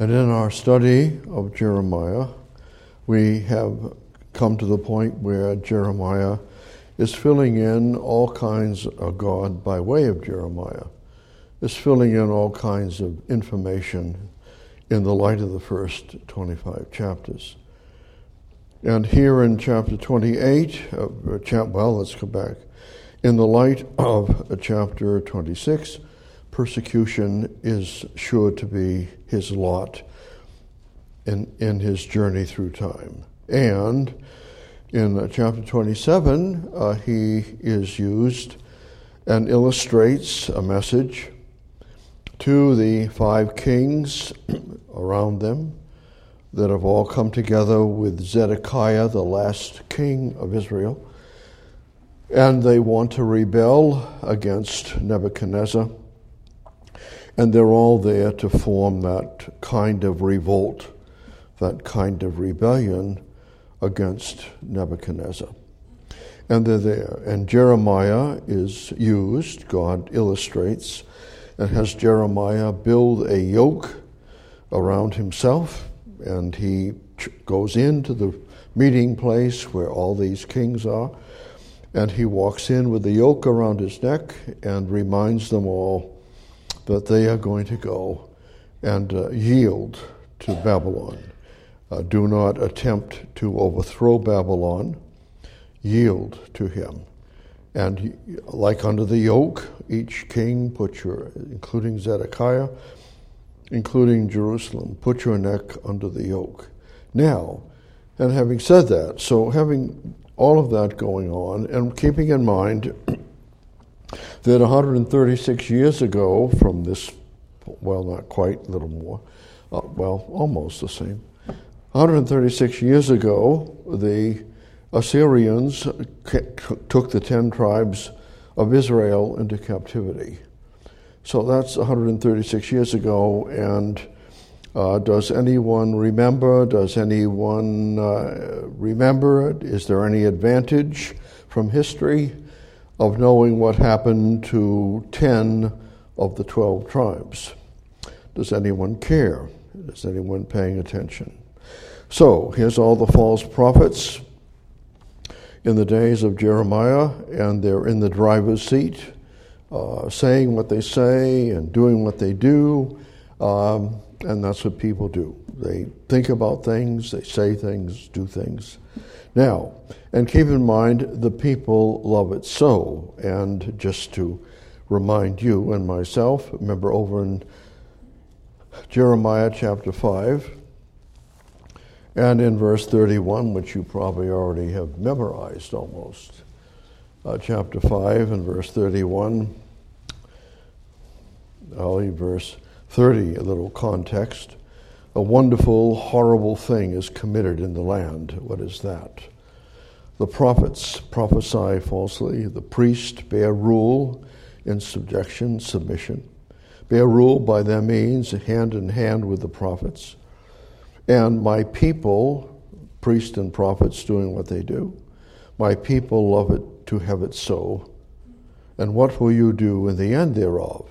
And in our study of Jeremiah, we have come to the point where Jeremiah is filling in all kinds of God by way of Jeremiah, is filling in all kinds of information in the light of the first 25 chapters. And here in chapter 28, uh, well, let's go back. In the light of chapter 26, persecution is sure to be his lot in, in his journey through time. And in uh, chapter 27, uh, he is used and illustrates a message to the five kings around them that have all come together with Zedekiah, the last king of Israel, and they want to rebel against Nebuchadnezzar. And they're all there to form that kind of revolt, that kind of rebellion against Nebuchadnezzar. And they're there. And Jeremiah is used, God illustrates, and has Jeremiah build a yoke around himself, and he goes into the meeting place where all these kings are, and he walks in with the yoke around his neck and reminds them all that they are going to go and uh, yield to Babylon. Uh, do not attempt to overthrow Babylon, yield to him. And like under the yoke, each king put your, including Zedekiah, including Jerusalem, put your neck under the yoke. Now, and having said that, so having all of that going on, and keeping in mind that 136 years ago from this, well, not quite, a little more, uh, well, almost the same, 136 years ago, the Assyrians took the 10 tribes of Israel into captivity. So that's 136 years ago, and uh, does anyone remember? Does anyone uh, remember it? Is there any advantage from history of knowing what happened to 10 of the 12 tribes? Does anyone care? Is anyone paying attention? So, here's all the false prophets in the days of Jeremiah, and they're in the driver's seat, uh, saying what they say and doing what they do. Um, and that's what people do. They think about things, they say things, do things. Now, and keep in mind, the people love it so. And just to remind you and myself, remember over in Jeremiah chapter 5, and in verse 31, which you probably already have memorized almost, uh, chapter 5 and verse 31, only verse 30, a little context. A wonderful, horrible thing is committed in the land. What is that? The prophets prophesy falsely, the priests bear rule in subjection, submission. Bear rule by their means, hand in hand with the prophets. And my people, priests and prophets doing what they do, my people love it to have it so. And what will you do in the end thereof?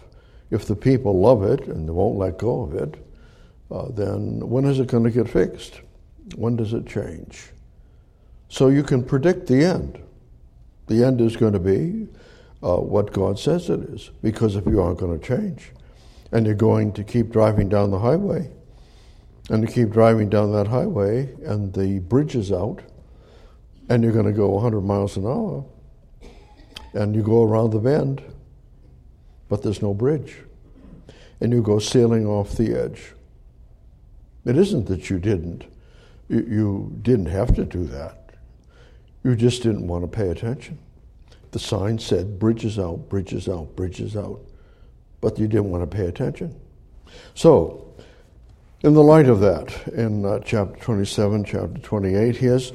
If the people love it and they won't let go of it, uh, then when is it going to get fixed? When does it change? So you can predict the end. The end is going to be uh, what God says it is, because if you aren't going to change and you're going to keep driving down the highway, and you keep driving down that highway and the bridge is out and you're going to go 100 miles an hour and you go around the bend but there's no bridge and you go sailing off the edge it isn't that you didn't. You, didn't have to do that. You just didn't want to pay attention. The sign said bridges out bridges out bridges out but you didn't want to pay attention. So in the light of that, in uh, chapter 27, chapter 28, here's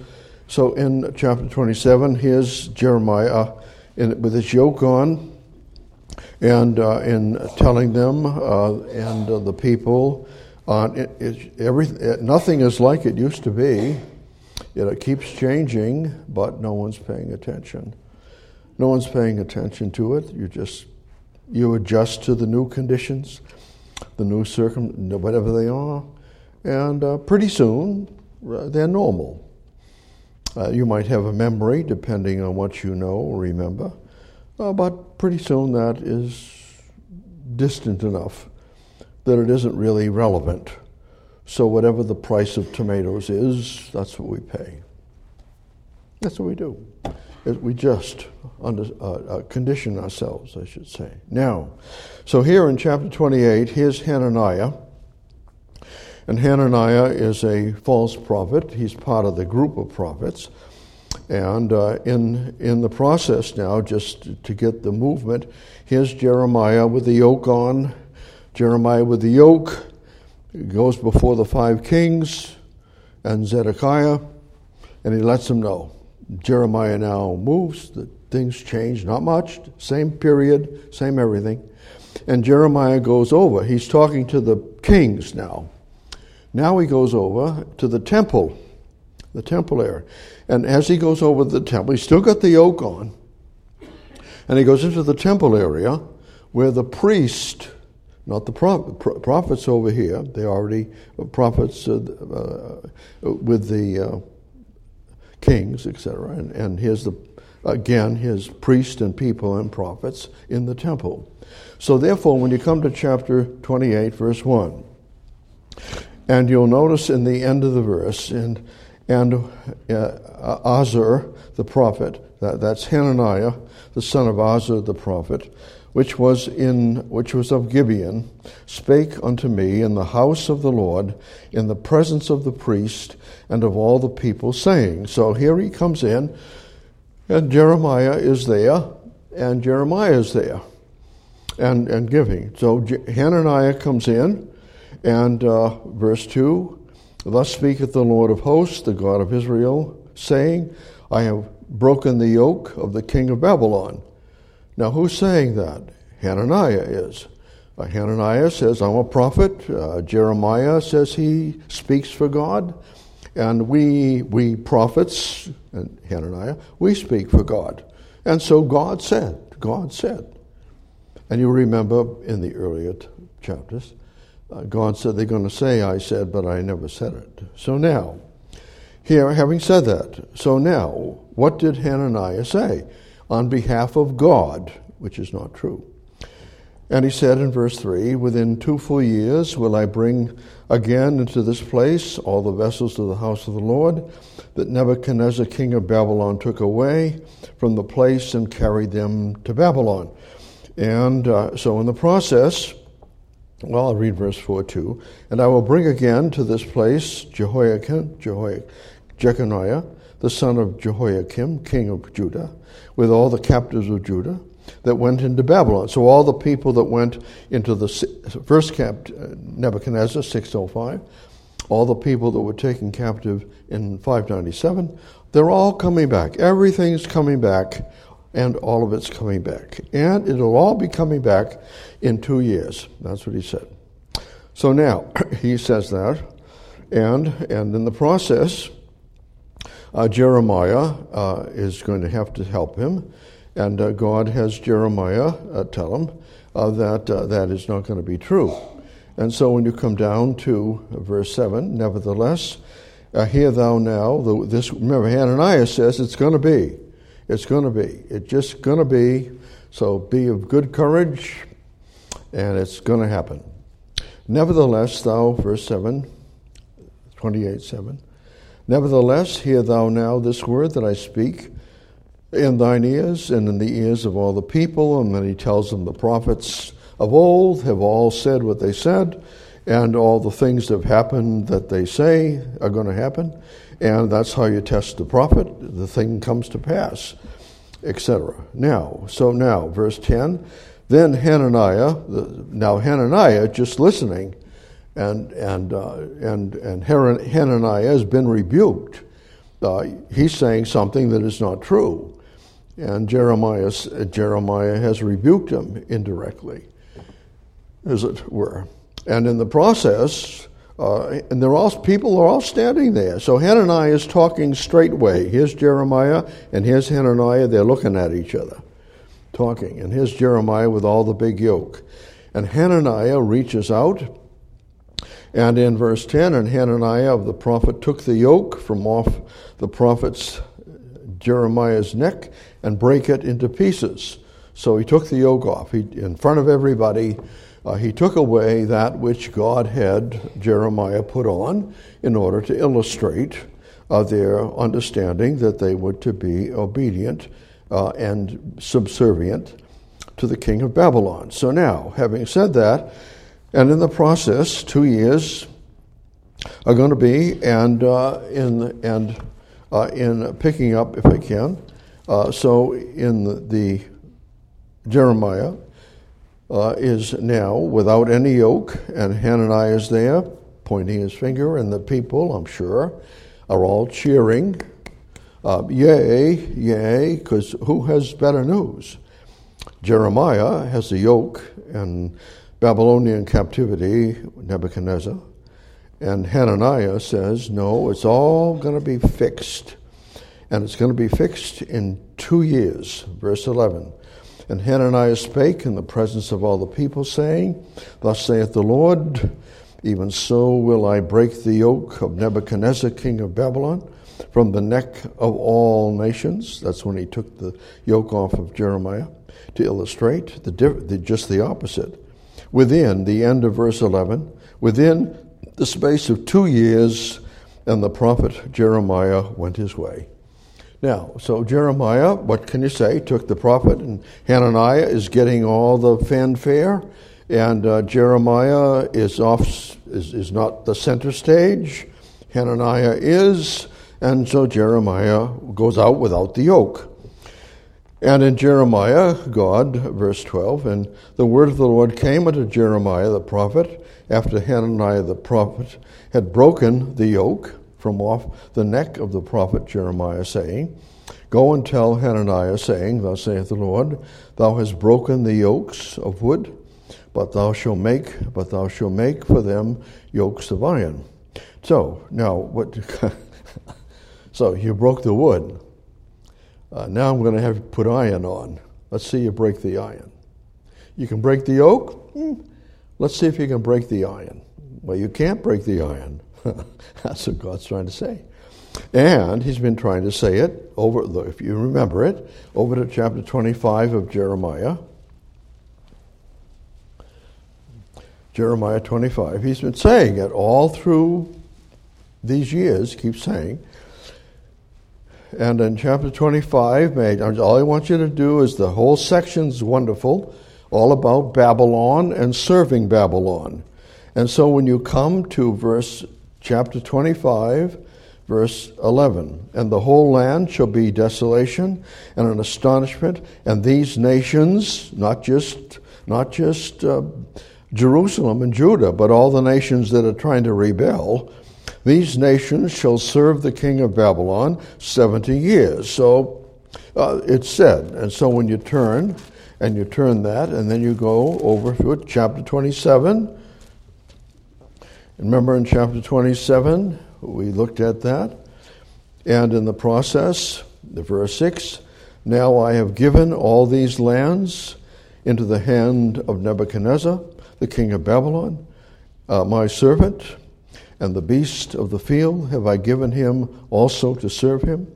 so in chapter 27, here's Jeremiah in, with his yoke on, and uh, in telling them uh, and uh, the people, uh, it, it, every, it, nothing is like it used to be. it keeps changing, but no one's paying attention. No one's paying attention to it. You just you adjust to the new conditions the new circum, whatever they are, and uh, pretty soon uh, they're normal. Uh, you might have a memory depending on what you know or remember, uh, but pretty soon that is distant enough that it isn't really relevant. So, whatever the price of tomatoes is, that's what we pay. That's what we do. We just under, uh, uh, condition ourselves, I should say. Now, so here in chapter 28, here's Hananiah. And Hananiah is a false prophet. He's part of the group of prophets. And uh, in, in the process now, just to get the movement, here's Jeremiah with the yoke on. Jeremiah with the yoke goes before the five kings and Zedekiah, and he lets them know. Jeremiah now moves, the things change, not much, same period, same everything. And Jeremiah goes over. He's talking to the kings now. Now he goes over to the temple, the temple area. And as he goes over the temple, he's still got the yoke on. And he goes into the temple area where the priest, not the prophet, prophets over here, they already prophets uh, uh, with the uh, kings, etc. And, and here's the again his priests and people and prophets in the temple. So therefore, when you come to chapter 28, verse 1, and you'll notice in the end of the verse, and and uh, Azur the prophet, that, that's Hananiah, the son of Azur the prophet, which was in which was of Gibeon, spake unto me in the house of the Lord, in the presence of the priest and of all the people, saying. So here he comes in, and Jeremiah is there, and Jeremiah is there, and and giving. So Hananiah comes in, and uh, verse two, thus speaketh the Lord of hosts, the God of Israel, saying, I have broken the yoke of the king of Babylon now, who's saying that? Hananiah is. Uh, Hananiah says, I'm a prophet. Uh, Jeremiah says he speaks for God. And we, we prophets, and Hananiah, we speak for God. And so God said, God said. And you remember in the earlier t- chapters, uh, God said, They're going to say, I said, but I never said it. So now, here, having said that, so now, what did Hananiah say? On behalf of God, which is not true. And he said in verse 3 Within two full years will I bring again into this place all the vessels of the house of the Lord that Nebuchadnezzar, king of Babylon, took away from the place and carried them to Babylon. And uh, so, in the process, well, I'll read verse 4 too. And I will bring again to this place Jehoiakim, Jehoiakim, Jeconiah, the son of Jehoiakim, king of Judah, with all the captives of Judah that went into Babylon. So all the people that went into the first camp, uh, Nebuchadnezzar, 605, all the people that were taken captive in 597, they're all coming back. Everything's coming back, and all of it's coming back. And it'll all be coming back in two years. That's what he said. So now, he says that, and, and in the process, uh, Jeremiah uh, is going to have to help him, and uh, God has Jeremiah uh, tell him uh, that uh, that is not going to be true. And so when you come down to verse 7, nevertheless, hear thou now, the, this, remember, Hananiah says it's going to be. It's going to be. It's just going to be. So be of good courage, and it's going to happen. Nevertheless, thou, verse 7, 28 7, Nevertheless, hear thou now this word that I speak in thine ears and in the ears of all the people. And then he tells them the prophets of old have all said what they said, and all the things that have happened that they say are going to happen. And that's how you test the prophet. The thing comes to pass, etc. Now, so now, verse 10 then Hananiah, now Hananiah, just listening, and and uh, and and Hananiah has been rebuked. Uh, he's saying something that is not true, and Jeremiah Jeremiah has rebuked him indirectly, as it were. And in the process, uh, and they're all people are all standing there. So Hananiah is talking straightway. Here's Jeremiah, and here's Hananiah. They're looking at each other, talking. And here's Jeremiah with all the big yoke. And Hananiah reaches out And in verse 10, and Hananiah of the prophet took the yoke from off the prophet's Jeremiah's neck and break it into pieces. So he took the yoke off. He, in front of everybody, uh, he took away that which God had Jeremiah put on in order to illustrate uh, their understanding that they were to be obedient uh, and subservient to the king of Babylon. So now, having said that, and in the process, two years are going to be, and uh, in and uh, in picking up, if I can. Uh, so in the, the Jeremiah uh, is now without any yoke, and Hananiah is there, pointing his finger, and the people, I'm sure, are all cheering, uh, "Yay, yay!" Because who has better news? Jeremiah has a yoke and Babylonian captivity, Nebuchadnezzar. And Hananiah says, no, it's all going to be fixed. And it's going to be fixed in two years. Verse 11. And Hananiah spake in the presence of all the people, saying, Thus saith the Lord, even so will I break the yoke of Nebuchadnezzar, king of Babylon, from the neck of all nations. That's when he took the yoke off of Jeremiah to illustrate the, the, just the opposite. Within the end of verse 11, within the space of two years, and the prophet Jeremiah went his way. Now, so Jeremiah, what can you say? Took the prophet, and Hananiah is getting all the fanfare, and uh, Jeremiah is off, is, is not the center stage. Hananiah is, and so Jeremiah goes out without the yoke. And in Jeremiah, God, verse 12, and the word of the Lord came unto Jeremiah the prophet after Hananiah the prophet had broken the yoke from off the neck of the prophet Jeremiah, saying, Go and tell Hananiah, saying, Thus saith the Lord, Thou hast broken the yokes of wood, but thou shalt make, but thou shalt make for them yokes of iron. So now, what? so you broke the wood. Uh, now I'm going to have to put iron on. Let's see you break the iron. You can break the oak. Hmm. Let's see if you can break the iron. Well, you can't break the iron. That's what God's trying to say. And he's been trying to say it over, if you remember it, over to chapter 25 of Jeremiah. Jeremiah 25. He's been saying it all through these years, keeps saying, and in chapter 25, all I want you to do is the whole section's wonderful, all about Babylon and serving Babylon. And so when you come to verse chapter 25, verse 11, and the whole land shall be desolation and an astonishment, and these nations, not just not just uh, Jerusalem and Judah, but all the nations that are trying to rebel, these nations shall serve the king of Babylon 70 years. So uh, it's said. And so when you turn, and you turn that, and then you go over to it, chapter 27. Remember in chapter 27, we looked at that. And in the process, the verse 6 Now I have given all these lands into the hand of Nebuchadnezzar, the king of Babylon, uh, my servant and the beast of the field have I given him also to serve him,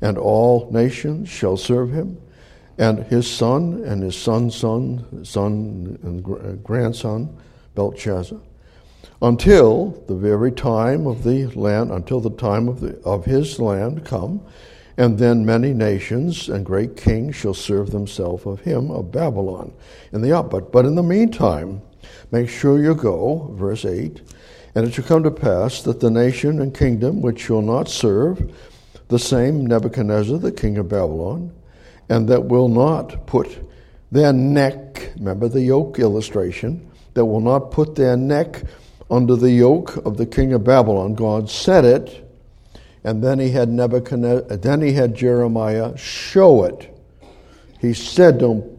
and all nations shall serve him, and his son and his son's son, son and uh, grandson, Belshazzar, until the very time of the land, until the time of, the, of his land come, and then many nations and great kings shall serve themselves of him of Babylon in the. But, but in the meantime, make sure you go, verse 8, and it shall come to pass that the nation and kingdom which shall not serve the same Nebuchadnezzar, the king of Babylon, and that will not put their neck, remember the yoke illustration, that will not put their neck under the yoke of the king of Babylon. God said it, and then he had Nebuchadnezzar, then he had Jeremiah show it. He said, Don't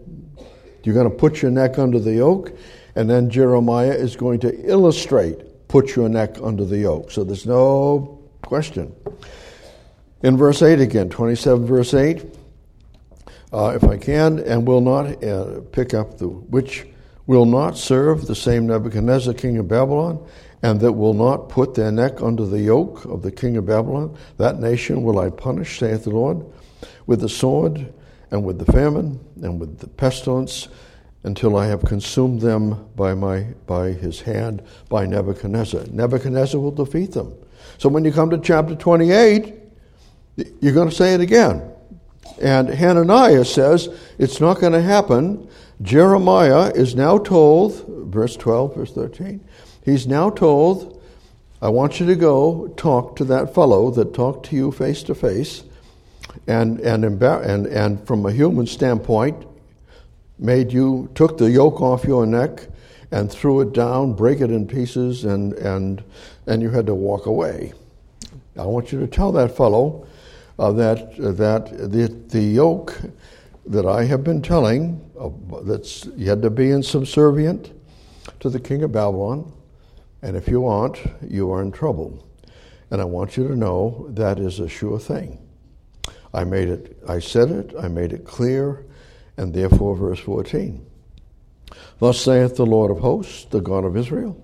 you're going to put your neck under the yoke, and then Jeremiah is going to illustrate put your neck under the yoke. So there's no question. In verse 8 again, 27 verse 8, uh, if I can, and will not uh, pick up the, which will not serve the same Nebuchadnezzar, king of Babylon, and that will not put their neck under the yoke of the king of Babylon, that nation will I punish, saith the Lord, with the sword, and with the famine, and with the pestilence, until I have consumed them by, my, by his hand, by Nebuchadnezzar. Nebuchadnezzar will defeat them. So when you come to chapter 28, you're going to say it again. And Hananiah says it's not going to happen. Jeremiah is now told, verse 12, verse 13, he's now told, I want you to go talk to that fellow that talked to you face to face, and and and and from a human standpoint, made you took the yoke off your neck and threw it down, break it in pieces, and and and you had to walk away. I want you to tell that fellow uh, that uh, that the the yoke that I have been telling uh, that's you had to be in subservient to the king of Babylon, and if you aren't, you are in trouble. And I want you to know that is a sure thing. I made it. I said it. I made it clear, and therefore, verse fourteen. Thus saith the Lord of hosts, the God of Israel.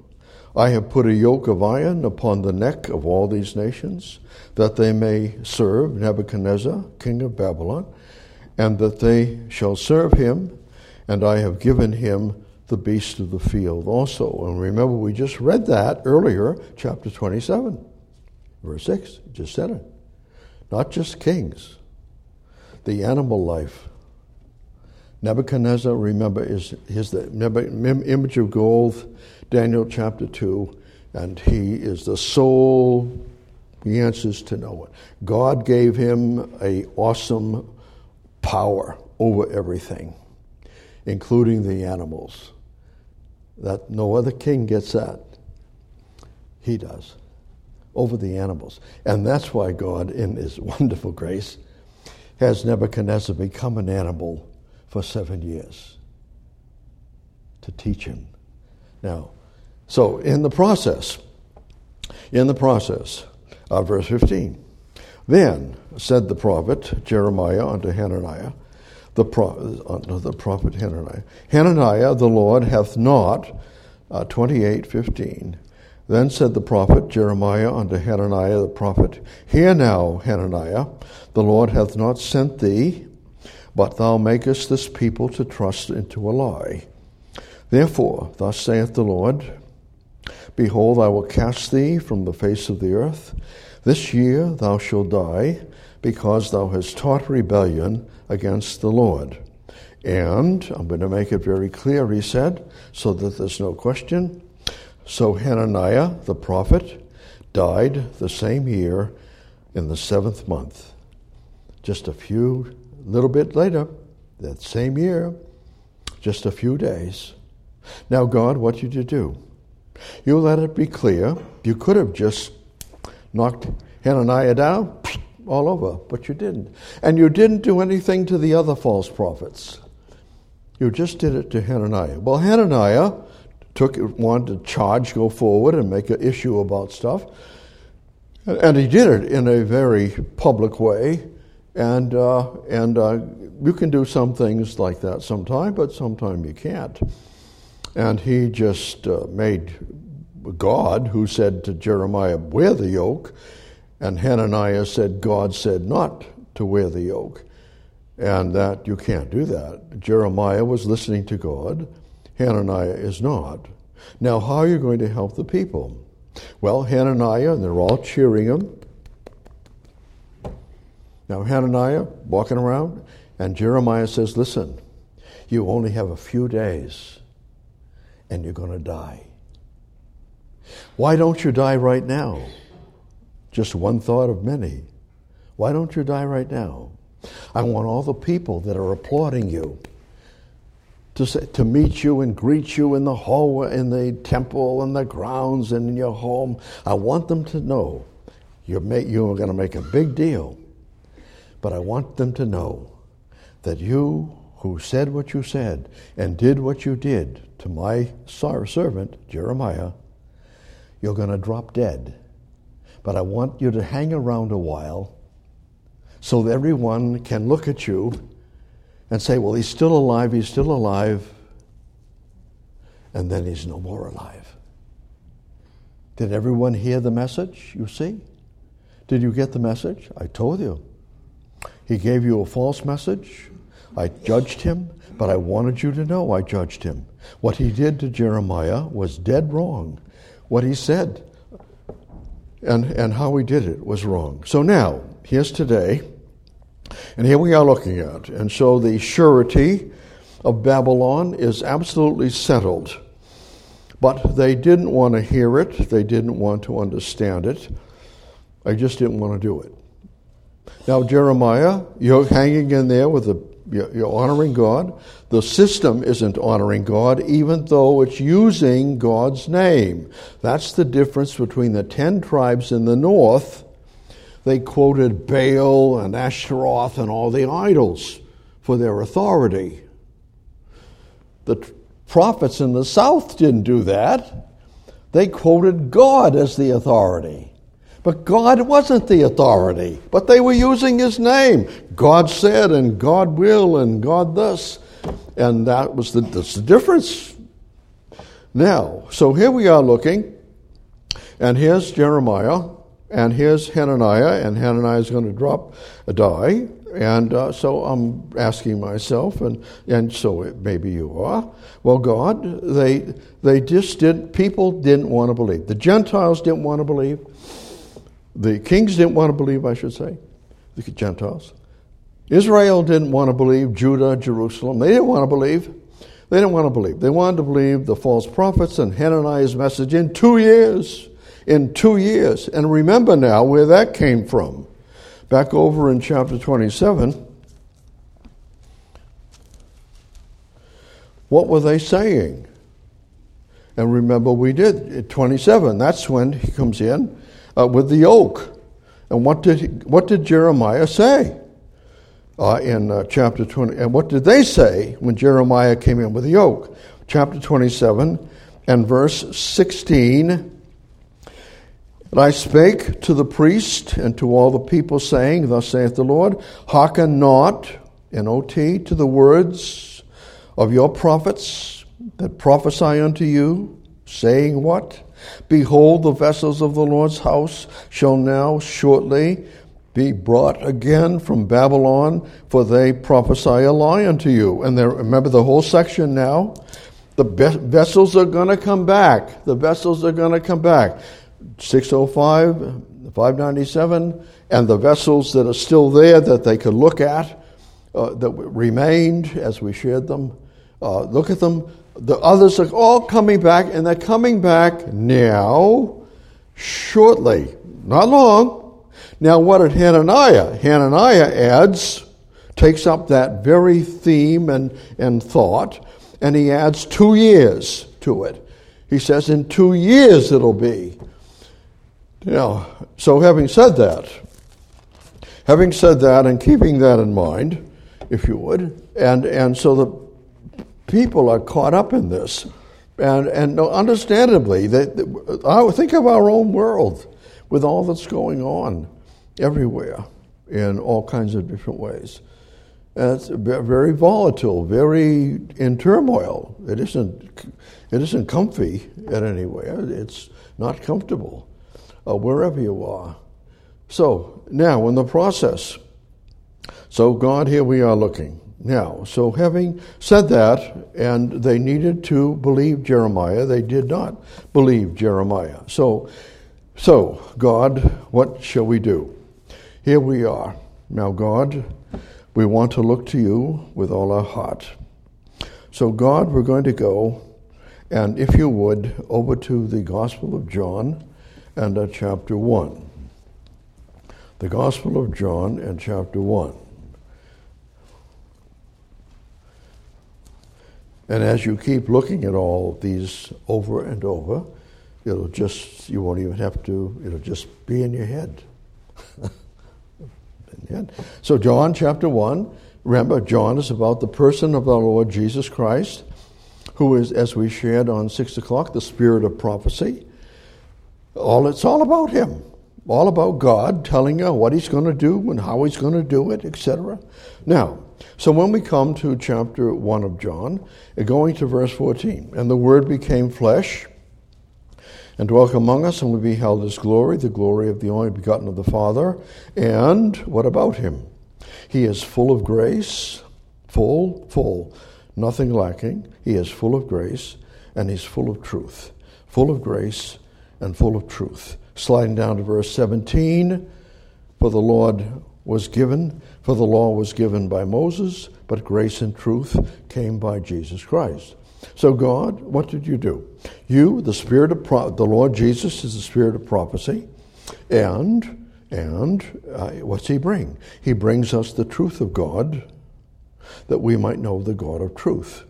I have put a yoke of iron upon the neck of all these nations, that they may serve Nebuchadnezzar, king of Babylon, and that they shall serve him, and I have given him the beast of the field also. And remember, we just read that earlier, chapter 27, verse 6. Just said it. Not just kings, the animal life. Nebuchadnezzar, remember, is, is the image of gold Daniel chapter 2, and he is the sole he answers to no one. God gave him a awesome power over everything, including the animals. That no other king gets that. He does. Over the animals. And that's why God, in his wonderful grace, has Nebuchadnezzar become an animal for seven years to teach him. Now, so, in the process, in the process, uh, verse 15, then said the prophet Jeremiah unto Hananiah, the, pro- unto the prophet Hananiah, Hananiah, the Lord hath not, uh, 28 15. Then said the prophet Jeremiah unto Hananiah the prophet, Hear now, Hananiah, the Lord hath not sent thee, but thou makest this people to trust into a lie. Therefore, thus saith the Lord, Behold, I will cast thee from the face of the earth. This year thou shalt die, because thou hast taught rebellion against the Lord. And I'm going to make it very clear, he said, so that there's no question. So Hananiah, the prophet, died the same year in the seventh month. Just a few, little bit later, that same year, just a few days. Now, God, what did you do? You let it be clear. You could have just knocked Hananiah down all over, but you didn't. And you didn't do anything to the other false prophets. You just did it to Hananiah. Well, Hananiah took it, wanted to charge, go forward, and make an issue about stuff, and he did it in a very public way. And uh, and uh, you can do some things like that sometime, but sometime you can't. And he just uh, made God, who said to Jeremiah, Wear the yoke. And Hananiah said, God said not to wear the yoke. And that you can't do that. Jeremiah was listening to God, Hananiah is not. Now, how are you going to help the people? Well, Hananiah, and they're all cheering him. Now, Hananiah walking around, and Jeremiah says, Listen, you only have a few days and you're going to die. Why don't you die right now? Just one thought of many. Why don't you die right now? I want all the people that are applauding you to, say, to meet you and greet you in the hallway, in the temple, and the grounds, and in your home. I want them to know you're, you're going to make a big deal, but I want them to know that you who said what you said and did what you did to my servant, Jeremiah, you're going to drop dead. But I want you to hang around a while so that everyone can look at you and say, well, he's still alive, he's still alive, and then he's no more alive. Did everyone hear the message? You see? Did you get the message? I told you. He gave you a false message. I judged him, but I wanted you to know I judged him. What he did to Jeremiah was dead wrong. What he said and, and how he did it was wrong. So now, here's today, and here we are looking at. And so the surety of Babylon is absolutely settled. But they didn't want to hear it, they didn't want to understand it. I just didn't want to do it. Now, Jeremiah, you're hanging in there with the you're honoring God. The system isn't honoring God, even though it's using God's name. That's the difference between the ten tribes in the north. They quoted Baal and Ashtaroth and all the idols for their authority. The prophets in the south didn't do that. They quoted God as the authority. But God wasn't the authority, but they were using his name. God said, and God will, and God thus. And that was the, that's the difference. Now, so here we are looking, and here's Jeremiah, and here's Hananiah, and Hananiah is going to drop a die. And uh, so I'm asking myself, and, and so it, maybe you are. Well, God, they, they just didn't, people didn't want to believe. The Gentiles didn't want to believe. The kings didn't want to believe, I should say, the Gentiles. Israel didn't want to believe, Judah, Jerusalem. They didn't want to believe. They didn't want to believe. They wanted to believe the false prophets and Hananiah's message in two years. In two years. And remember now where that came from. Back over in chapter 27. What were they saying? And remember, we did 27. That's when he comes in uh, with the yoke. And what did, what did Jeremiah say uh, in uh, chapter 20? And what did they say when Jeremiah came in with the yoke? Chapter 27 and verse 16. And I spake to the priest and to all the people, saying, Thus saith the Lord, hearken not, N-O-T, to the words of your prophets that prophesy unto you, saying what? Behold, the vessels of the Lord's house shall now shortly be brought again from Babylon, for they prophesy a lie unto you. And there, remember the whole section now? The vessels are going to come back. The vessels are going to come back. 605, 597, and the vessels that are still there that they could look at, uh, that remained as we shared them, uh, look at them the others are all coming back, and they're coming back now, shortly, not long. Now, what did Hananiah? Hananiah adds, takes up that very theme and, and thought, and he adds two years to it. He says, in two years it'll be. Now, so having said that, having said that and keeping that in mind, if you would, and, and so the people are caught up in this. And, and understandably, they, they, I think of our own world with all that's going on everywhere in all kinds of different ways. And it's very volatile, very in turmoil. It isn't, it isn't comfy at anywhere. It's not comfortable uh, wherever you are. So now, in the process, so God, here we are looking. Now, so having said that, and they needed to believe Jeremiah, they did not believe Jeremiah. So, so God, what shall we do? Here we are. Now, God, we want to look to you with all our heart. So, God, we're going to go, and if you would, over to the Gospel of John and uh, chapter 1. The Gospel of John and chapter 1. And as you keep looking at all these over and over, it'll just, you won't even have to, it'll just be in your head. so, John chapter 1, remember, John is about the person of our Lord Jesus Christ, who is, as we shared on 6 o'clock, the spirit of prophecy. All, it's all about him, all about God telling you what he's going to do and how he's going to do it, etc. Now, so when we come to chapter 1 of John, uh, going to verse 14, and the Word became flesh and dwelt among us, and we beheld his glory, the glory of the only begotten of the Father. And what about him? He is full of grace, full, full, nothing lacking. He is full of grace, and he's full of truth. Full of grace and full of truth. Sliding down to verse 17 For the Lord was given, for the law was given by Moses, but grace and truth came by Jesus Christ. So, God, what did you do? You, the Spirit of Pro- the Lord Jesus, is the Spirit of prophecy, and and uh, what's He bring? He brings us the truth of God, that we might know the God of truth.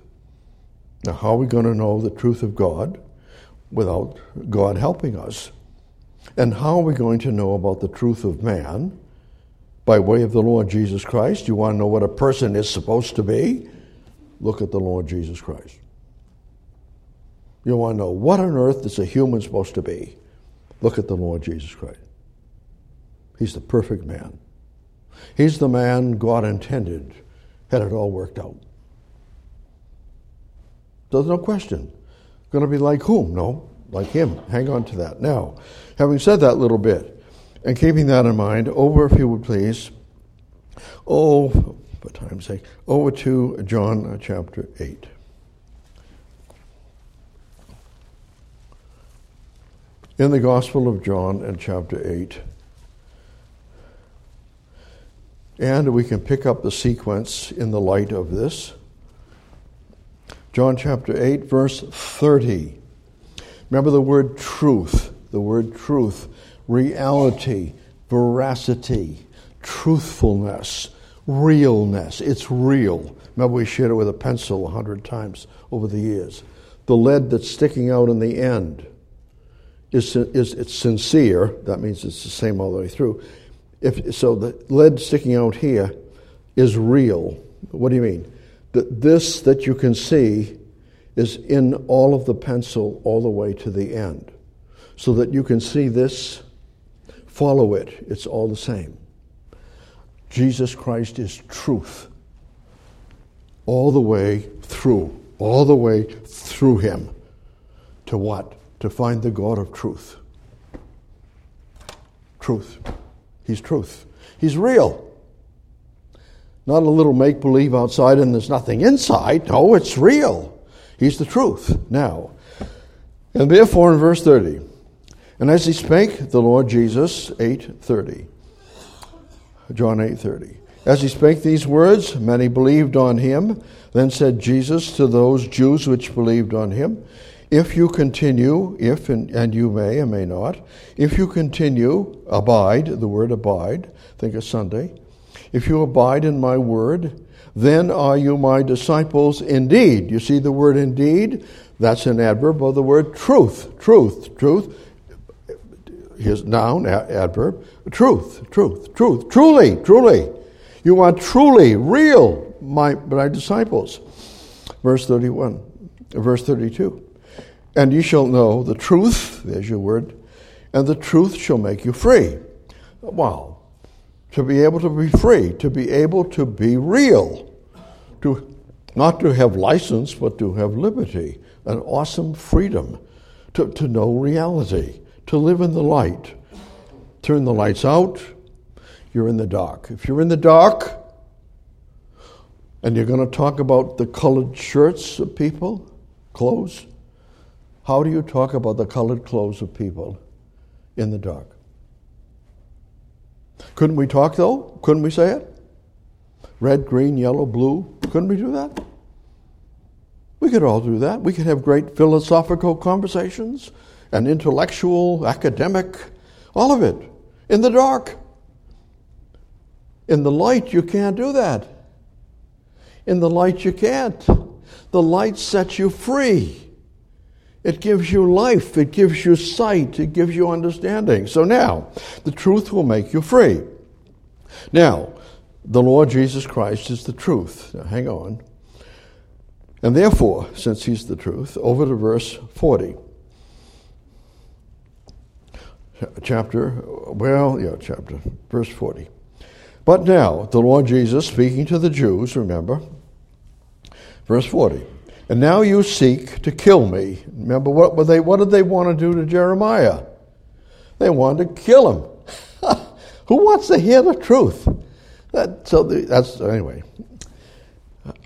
Now, how are we going to know the truth of God without God helping us? And how are we going to know about the truth of man by way of the Lord Jesus Christ? You want to know what a person is supposed to be? Look at the Lord Jesus Christ. You want to know what on earth is a human supposed to be? Look at the Lord Jesus Christ. He's the perfect man. He's the man God intended, had it all worked out. There's no question. Going to be like whom? No, like him. Hang on to that. Now, having said that little bit, and keeping that in mind, over, if you would please, oh, for time's sake, over to John uh, chapter 8. in the Gospel of John and chapter 8. And we can pick up the sequence in the light of this. John chapter 8, verse 30. Remember the word truth, the word truth, reality, veracity, truthfulness, realness. It's real. Remember, we shared it with a pencil a hundred times over the years. The lead that's sticking out in the end is, is it's sincere, that means it's the same all the way through. If, so the lead sticking out here is real. What do you mean? That this that you can see is in all of the pencil all the way to the end. So that you can see this, follow it, it's all the same. Jesus Christ is truth all the way through, all the way through him to what? to find the God of truth. Truth. He's truth. He's real. Not a little make believe outside and there's nothing inside. No, it's real. He's the truth. Now, and therefore in verse 30, and as he spake, the Lord Jesus, 8:30. John 8:30. As he spake these words, many believed on him. Then said Jesus to those Jews which believed on him, if you continue, if and, and you may and may not, if you continue, abide, the word abide, think of Sunday. If you abide in my word, then are you my disciples indeed. You see the word indeed? That's an adverb of the word truth. Truth. Truth. His noun, adverb. Truth. Truth. Truth. Truly. Truly. You are truly, real, my, my disciples. Verse 31. Verse 32. And you shall know the truth, there's your word, and the truth shall make you free. Wow. To be able to be free, to be able to be real, to not to have license, but to have liberty, an awesome freedom, to, to know reality, to live in the light. Turn the lights out, you're in the dark. If you're in the dark, and you're going to talk about the colored shirts of people, clothes, how do you talk about the colored clothes of people in the dark? Couldn't we talk though? Couldn't we say it? Red, green, yellow, blue. Couldn't we do that? We could all do that. We could have great philosophical conversations and intellectual, academic, all of it in the dark. In the light, you can't do that. In the light, you can't. The light sets you free. It gives you life, it gives you sight, it gives you understanding. So now, the truth will make you free. Now, the Lord Jesus Christ is the truth. Now, hang on. And therefore, since he's the truth, over to verse 40. Chapter, well, yeah, chapter, verse 40. But now, the Lord Jesus, speaking to the Jews, remember, verse 40. And now you seek to kill me. Remember, what, were they, what did they want to do to Jeremiah? They wanted to kill him. Who wants to hear the truth? That, so the, that's, anyway.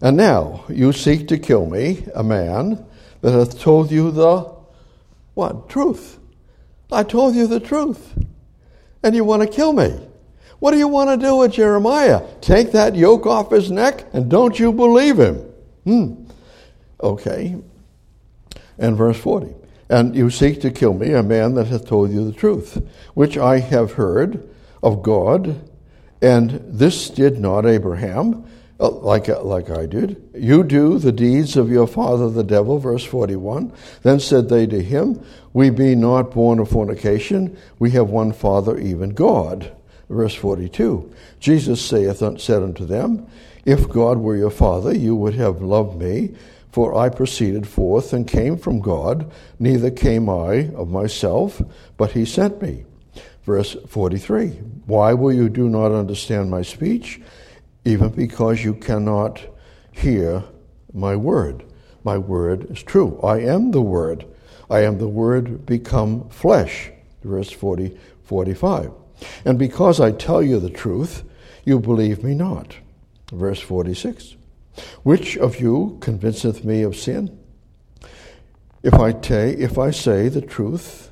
and now you seek to kill me, a man that hath told you the what? Truth. I told you the truth. And you want to kill me. What do you want to do with Jeremiah? Take that yoke off his neck and don't you believe him? Hmm. Okay. And verse 40. And you seek to kill me, a man that hath told you the truth, which I have heard of God, and this did not Abraham, uh, like, uh, like I did. You do the deeds of your father the devil, verse 41. Then said they to him, We be not born of fornication, we have one Father, even God. Verse 42 Jesus saith, said unto them, If God were your Father, you would have loved me, for I proceeded forth and came from God, neither came I of myself, but he sent me. Verse 43 Why will you do not understand my speech? Even because you cannot hear my word. My word is true. I am the word. I am the word become flesh. Verse 40, 45. And because I tell you the truth, you believe me not. Verse 46. Which of you convinceth me of sin? If I, ta- if I say the truth,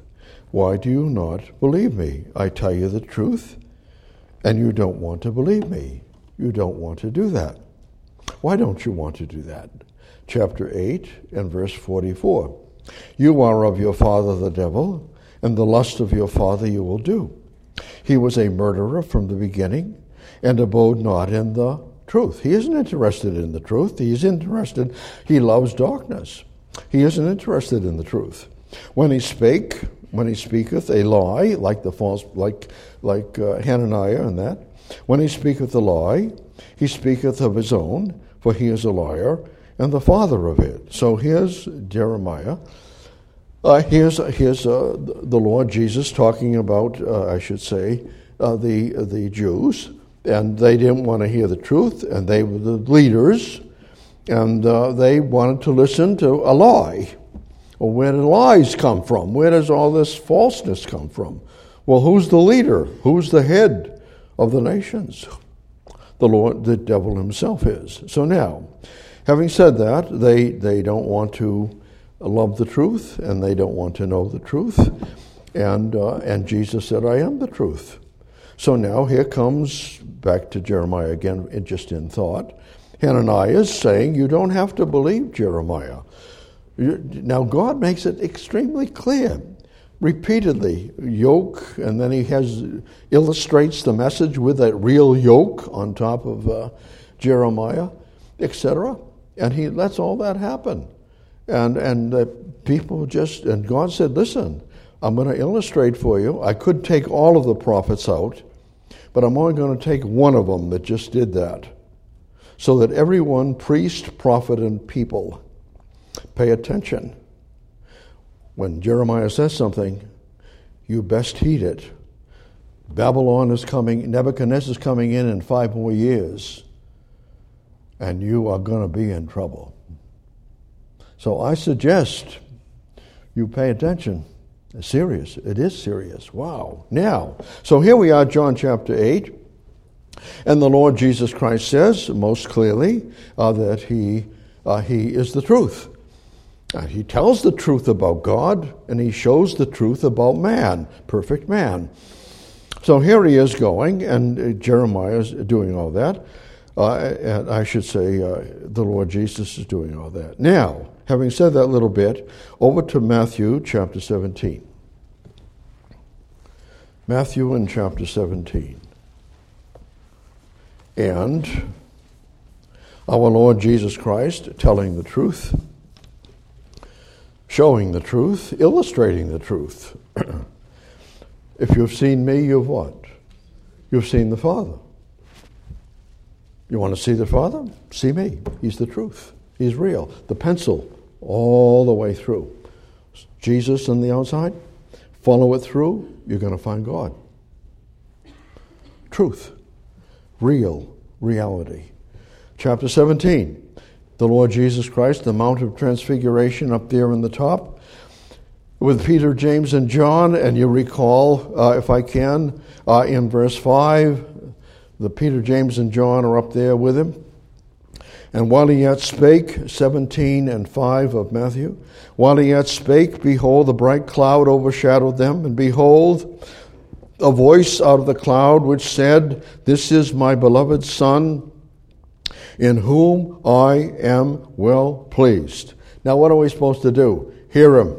why do you not believe me? I tell you the truth, and you don't want to believe me. You don't want to do that. Why don't you want to do that? Chapter 8 and verse 44. You are of your father the devil, and the lust of your father you will do. He was a murderer from the beginning and abode not in the truth. He isn't interested in the truth. He's interested, he loves darkness. He isn't interested in the truth. When he spake, when he speaketh a lie, like the false, like like uh, Hananiah and that, when he speaketh a lie, he speaketh of his own, for he is a liar and the father of it. So here's Jeremiah uh, here's here's uh, the Lord Jesus talking about, uh, I should say, uh, the the Jews, and they didn't want to hear the truth, and they were the leaders, and uh, they wanted to listen to a lie. Well, where do lies come from? Where does all this falseness come from? Well, who's the leader? Who's the head of the nations? The Lord, the devil himself is. So now, having said that, they they don't want to love the truth and they don't want to know the truth. And, uh, and Jesus said, I am the truth. So now here comes back to Jeremiah again, just in thought. Hananiah is saying, You don't have to believe Jeremiah. Now, God makes it extremely clear repeatedly yoke, and then he has illustrates the message with a real yoke on top of uh, Jeremiah, etc. And he lets all that happen. And, and the people just, and God said, listen, I'm going to illustrate for you. I could take all of the prophets out, but I'm only going to take one of them that just did that. So that everyone, priest, prophet, and people, pay attention. When Jeremiah says something, you best heed it. Babylon is coming, Nebuchadnezzar is coming in in five more years, and you are going to be in trouble. So I suggest you pay attention. It's serious. It is serious. Wow. Now, so here we are, John chapter 8. And the Lord Jesus Christ says most clearly uh, that he, uh, he is the truth. Uh, he tells the truth about God and he shows the truth about man, perfect man. So here he is going, and uh, Jeremiah is doing all that. Uh, and I should say, uh, the Lord Jesus is doing all that. Now, Having said that little bit, over to Matthew chapter 17. Matthew in chapter 17. And our Lord Jesus Christ telling the truth, showing the truth, illustrating the truth. if you've seen me, you've what? You've seen the Father. You want to see the Father? See me. He's the truth. He's real. The pencil all the way through. Jesus on the outside, follow it through, you're going to find God. Truth, real reality. Chapter 17. The Lord Jesus Christ, the Mount of Transfiguration up there in the top, with Peter, James, and John. And you recall, uh, if I can, uh, in verse 5, the Peter, James, and John are up there with him. And while he yet spake, 17 and 5 of Matthew, while he yet spake, behold, the bright cloud overshadowed them, and behold, a voice out of the cloud which said, This is my beloved Son, in whom I am well pleased. Now, what are we supposed to do? Hear him.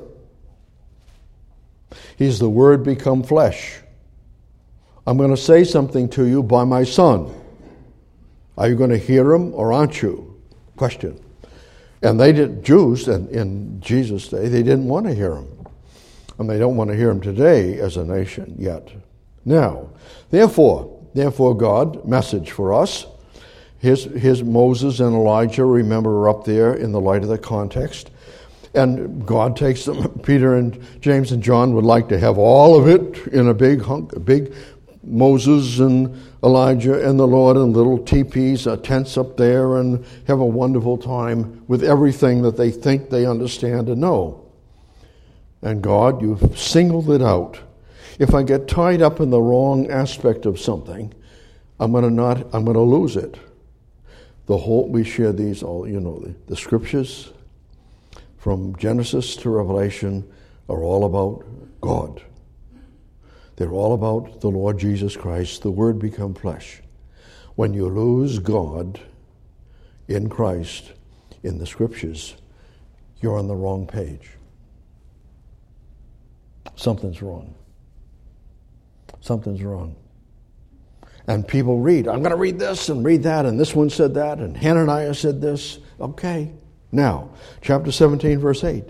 He's the Word become flesh. I'm going to say something to you by my Son. Are you going to hear him or aren't you? Question. And they did, Jews in, in Jesus' day, they didn't want to hear him. And they don't want to hear him today as a nation yet. Now, therefore, therefore, God, message for us. His, his Moses and Elijah, remember, are up there in the light of the context. And God takes them. Peter and James and John would like to have all of it in a big hunk, a big Moses and Elijah and the Lord and little teepees, uh, tents up there, and have a wonderful time with everything that they think they understand and know. And God, you've singled it out if I get tied up in the wrong aspect of something, I'm going to not, I'm going to lose it. The whole, we share these all, you know, the, the scriptures from Genesis to Revelation are all about God. They're all about the Lord Jesus Christ, the Word become flesh. When you lose God in Christ in the scriptures, you're on the wrong page. Something's wrong something's wrong. And people read, I'm going to read this and read that, and this one said that, and Hananiah said this. Okay. Now, chapter 17, verse 8.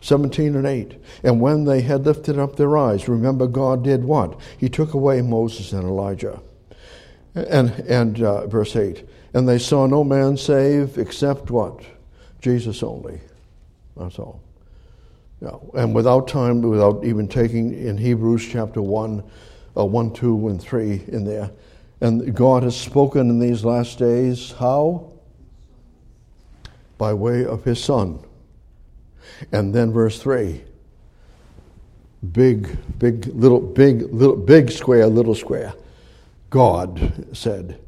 17 and 8. And when they had lifted up their eyes, remember God did what? He took away Moses and Elijah. And, and uh, verse 8. And they saw no man save except what? Jesus only. That's all. Now, and without time, without even taking in Hebrews chapter 1, uh, 1, 2, and 3 in there. And God has spoken in these last days how? By way of His Son. And then verse 3 big, big, little, big, little, big square, little square. God said,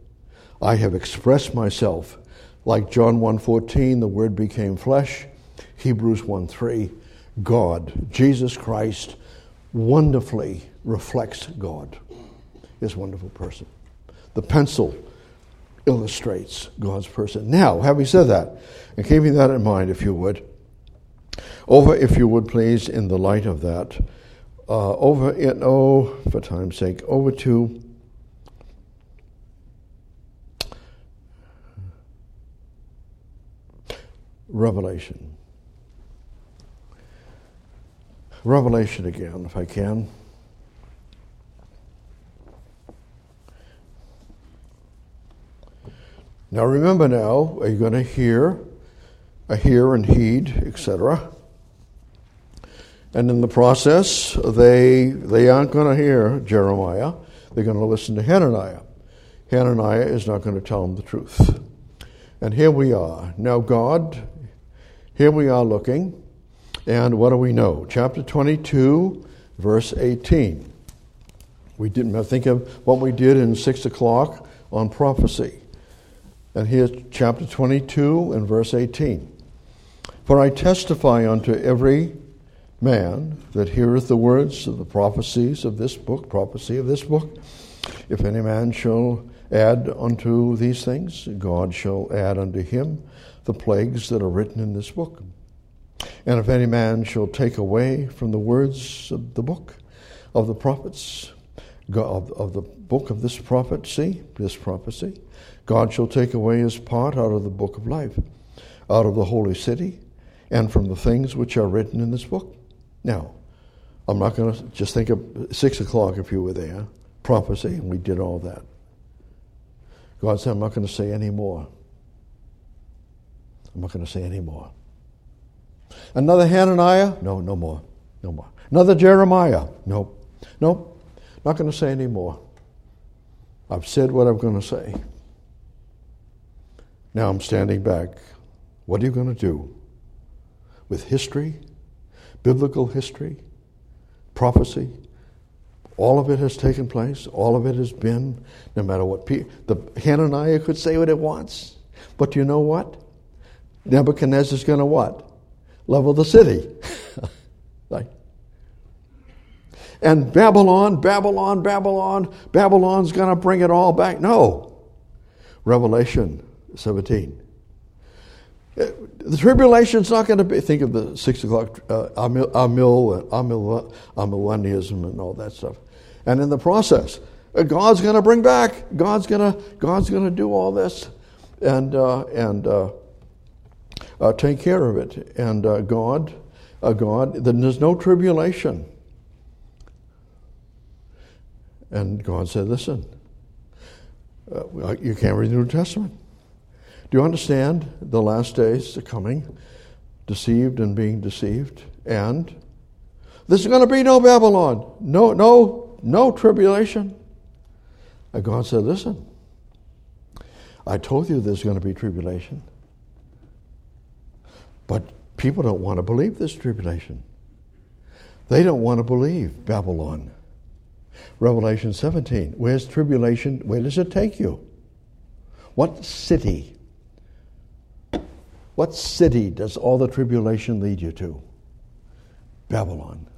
I have expressed myself like John 1:14 the word became flesh Hebrews 1:3 God Jesus Christ wonderfully reflects God, his wonderful person. The pencil illustrates God's person. Now, having said that, and keeping that in mind, if you would, over, if you would please, in the light of that, uh, over in, oh, for time's sake, over to Revelation. Revelation again, if I can. Now remember now, are you going to hear, a hear and heed, etc. And in the process, they, they aren't going to hear Jeremiah. They're going to listen to Hananiah. Hananiah is not going to tell them the truth. And here we are. Now, God, here we are looking. And what do we know? Chapter 22, verse 18. We didn't think of what we did in 6 o'clock on prophecy. And here's chapter 22 and verse 18. For I testify unto every man that heareth the words of the prophecies of this book, prophecy of this book, if any man shall add unto these things, God shall add unto him the plagues that are written in this book. And if any man shall take away from the words of the book of the prophets, of, the book of this prophecy, this prophecy, God shall take away his part out of the book of life, out of the holy city, and from the things which are written in this book. Now, I'm not going to just think of six o'clock if you were there, prophecy, and we did all that. God said, I'm not going to say any more. I'm not going to say any more. Another Hananiah? No, no more. No more. Another Jeremiah? No. No. Not going to say any more. I've said what I'm going to say. Now I'm standing back What are you going to do? With history, biblical history, prophecy, all of it has taken place. All of it has been, no matter what. The Hananiah could say what it wants, but you know what? Nebuchadnezzar's going to what? Level the city. like, and Babylon, Babylon, Babylon, Babylon's going to bring it all back. No. Revelation 17. Uh, the tribulation's not going to be, think of the six o'clock, uh, Amil, Amil, Amil, Amillennialism and all that stuff. And in the process, uh, God's going to bring back, God's going to, God's going to do all this and, uh, and uh, uh, take care of it. And God, God, then there's no tribulation. And God said, Listen, uh, you can't read the New Testament. Do you understand the last days are coming? Deceived and being deceived. And there's going to be no Babylon, no, no, no tribulation. And God said, Listen, I told you there's going to be tribulation. But people don't want to believe this tribulation. They don't want to believe Babylon. Revelation 17. Where's tribulation? Where does it take you? What city? What city does all the tribulation lead you to? Babylon.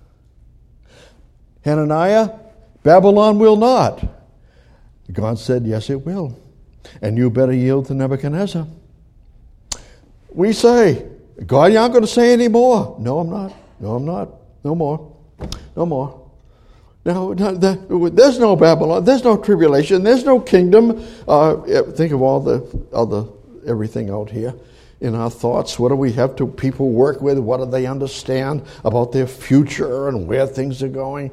Hananiah, Babylon will not. God said, Yes, it will. And you better yield to Nebuchadnezzar. We say, God, you aren't going to say any more. No, I'm not. No, I'm not. No more. No more. Now, there's no Babylon, there's no tribulation, there's no kingdom. Uh, think of all the, the everything out here in our thoughts. What do we have to people work with? What do they understand about their future and where things are going?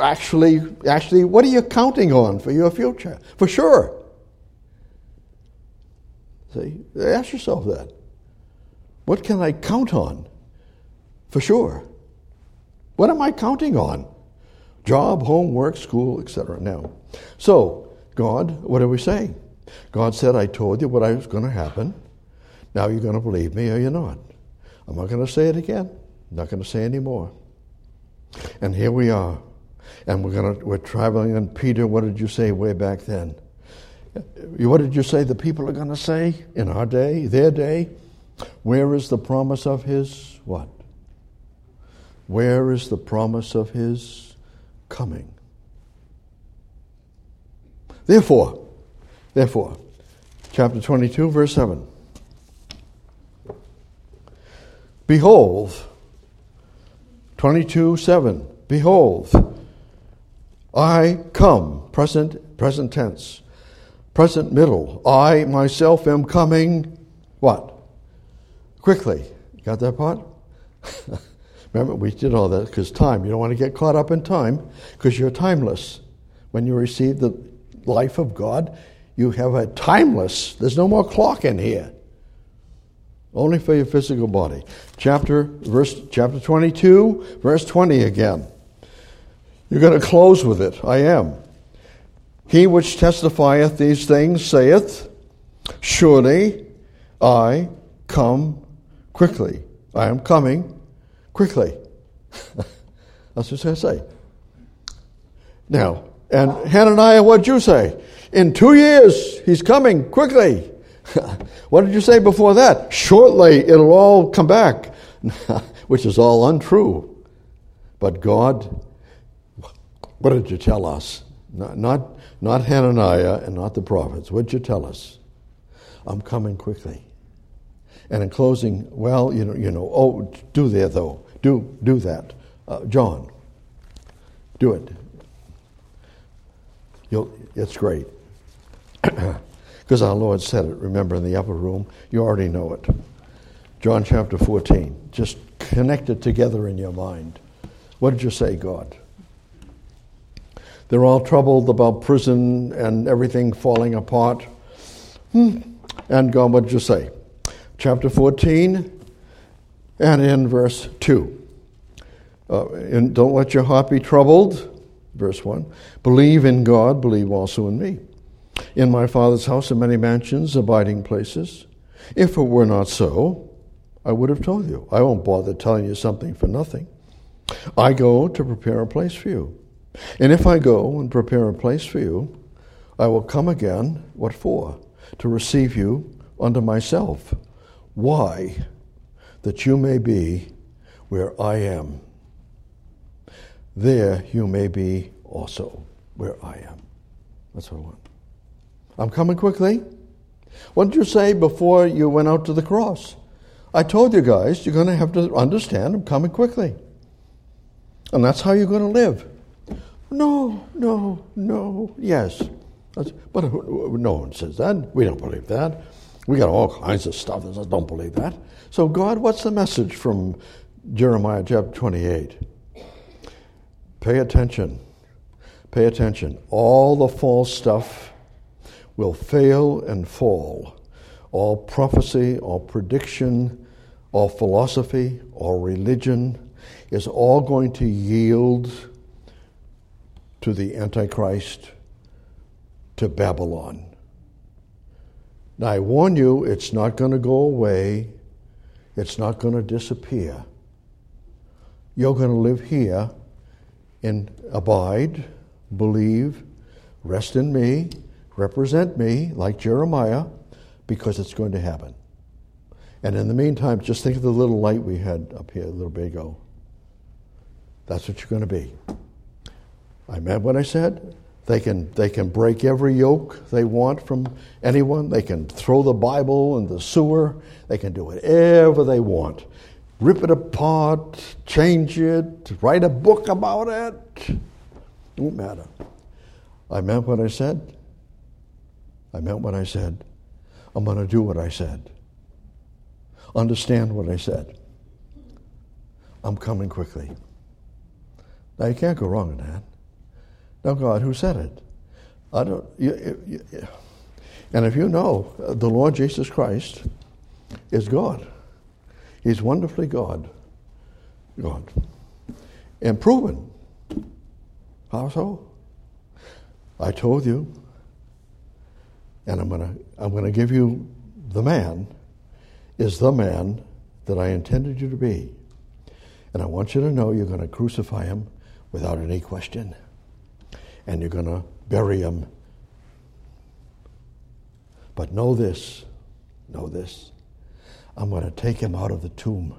Actually, actually, what are you counting on for your future? For sure. See, ask yourself that. What can I count on? For sure. What am I counting on? Job, home, work, school, etc. Now, so, God, what are we saying? God said, I told you what was going to happen. Now you're going to believe me or you're not. I'm not going to say it again. I'm not going to say any more. And here we are. And we're going to, we're traveling. And Peter, what did you say way back then? What did you say the people are going to say in our day, their day? Where is the promise of his what? Where is the promise of his coming. Therefore, therefore, chapter 22, verse 7. Behold, 22, 7. Behold, I come, present, present tense, present middle. I myself am coming, what? Quickly. Got that part? Remember, we did all that because time. You don't want to get caught up in time because you're timeless. When you receive the life of God, you have a timeless, there's no more clock in here. Only for your physical body. Chapter, verse, chapter 22, verse 20 again. You're going to close with it. I am. He which testifieth these things saith, Surely I come quickly. I am coming quickly. That's what I say. Now, and Hananiah, what'd you say? In two years, he's coming quickly. what did you say before that? Shortly, it'll all come back, which is all untrue. But God, what did you tell us? Not, not, not Hananiah and not the prophets. What did you tell us? I'm coming quickly. And in closing, well, you know, you know, oh, do there though, do do that, uh, John. Do it. You'll, it's great because our Lord said it. Remember in the upper room, you already know it. John chapter fourteen. Just connect it together in your mind. What did you say, God? They're all troubled about prison and everything falling apart. Hmm. And God, what did you say? Chapter 14 and in verse 2. Uh, and don't let your heart be troubled, verse 1. Believe in God, believe also in me. In my Father's house are many mansions, abiding places. If it were not so, I would have told you. I won't bother telling you something for nothing. I go to prepare a place for you. And if I go and prepare a place for you, I will come again. What for? To receive you unto myself. Why? That you may be where I am. There you may be also where I am. That's what I want. I'm coming quickly. What did you say before you went out to the cross? I told you guys, you're going to have to understand I'm coming quickly. And that's how you're going to live. No, no, no, yes. But no one says that. We don't believe that. We got all kinds of stuff says don't believe that. So, God, what's the message from Jeremiah chapter 28? Pay attention. Pay attention. All the false stuff will fail and fall. All prophecy, all prediction, all philosophy, all religion is all going to yield to the Antichrist, to Babylon. Now, I warn you, it's not going to go away, it's not going to disappear. You're going to live here and abide, believe, rest in me, represent me like Jeremiah, because it's going to happen. And in the meantime, just think of the little light we had up here a little bit ago. That's what you're going to be. I meant what I said. They can, they can break every yoke they want from anyone. They can throw the Bible in the sewer. They can do whatever they want. Rip it apart, change it, write a book about it. It won't matter. I meant what I said. I meant what I said. I'm going to do what I said. Understand what I said. I'm coming quickly. Now, you can't go wrong in that. Now, God, who said it? I don't. You, you, you, and if you know the Lord Jesus Christ is God, He's wonderfully God. God. And proven. How so? I told you, and I'm gonna I'm gonna give you the man is the man that I intended you to be. And I want you to know you're going to crucify him without any question. And you're going to bury him. But know this, know this. I'm going to take him out of the tomb.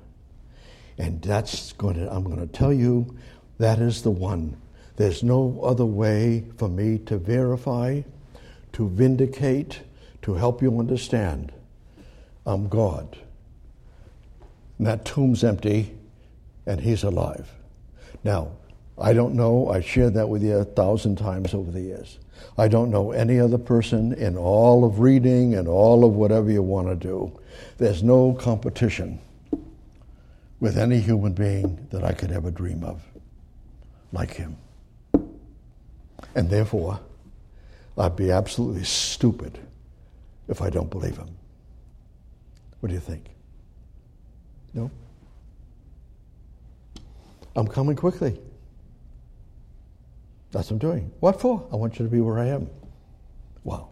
And that's going to, I'm going to tell you that is the one. There's no other way for me to verify, to vindicate, to help you understand I'm God. And that tomb's empty, and He's alive. Now, I don't know, I shared that with you a thousand times over the years. I don't know any other person in all of reading and all of whatever you want to do. There's no competition with any human being that I could ever dream of like him. And therefore, I'd be absolutely stupid if I don't believe him. What do you think? No? I'm coming quickly. That's what I'm doing. What for? I want you to be where I am. Wow.